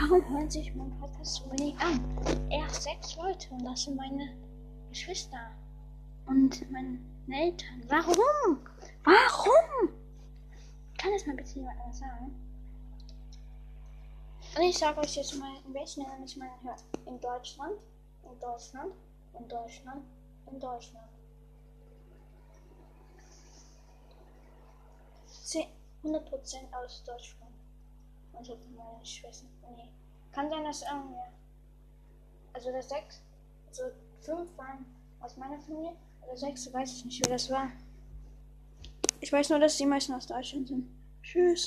Warum hören sich mein Podcast so wenig an? Erst sechs Leute und das sind meine Geschwister und meine Eltern. Warum? Warum? Kann es mal bitte jemand anders sagen? Und ich sage euch jetzt mal, in welchen Ländern ich meine hört. In Deutschland, in Deutschland, in Deutschland, in Deutschland. 10, 100% aus Deutschland. Und ich habe meine Schwester. Nee. Kann sein, dass irgendwer. Also der sechs, also fünf waren aus meiner Familie. Oder sechs, weiß ich nicht, wer das war. Ich weiß nur, dass die meisten aus Deutschland sind. Tschüss.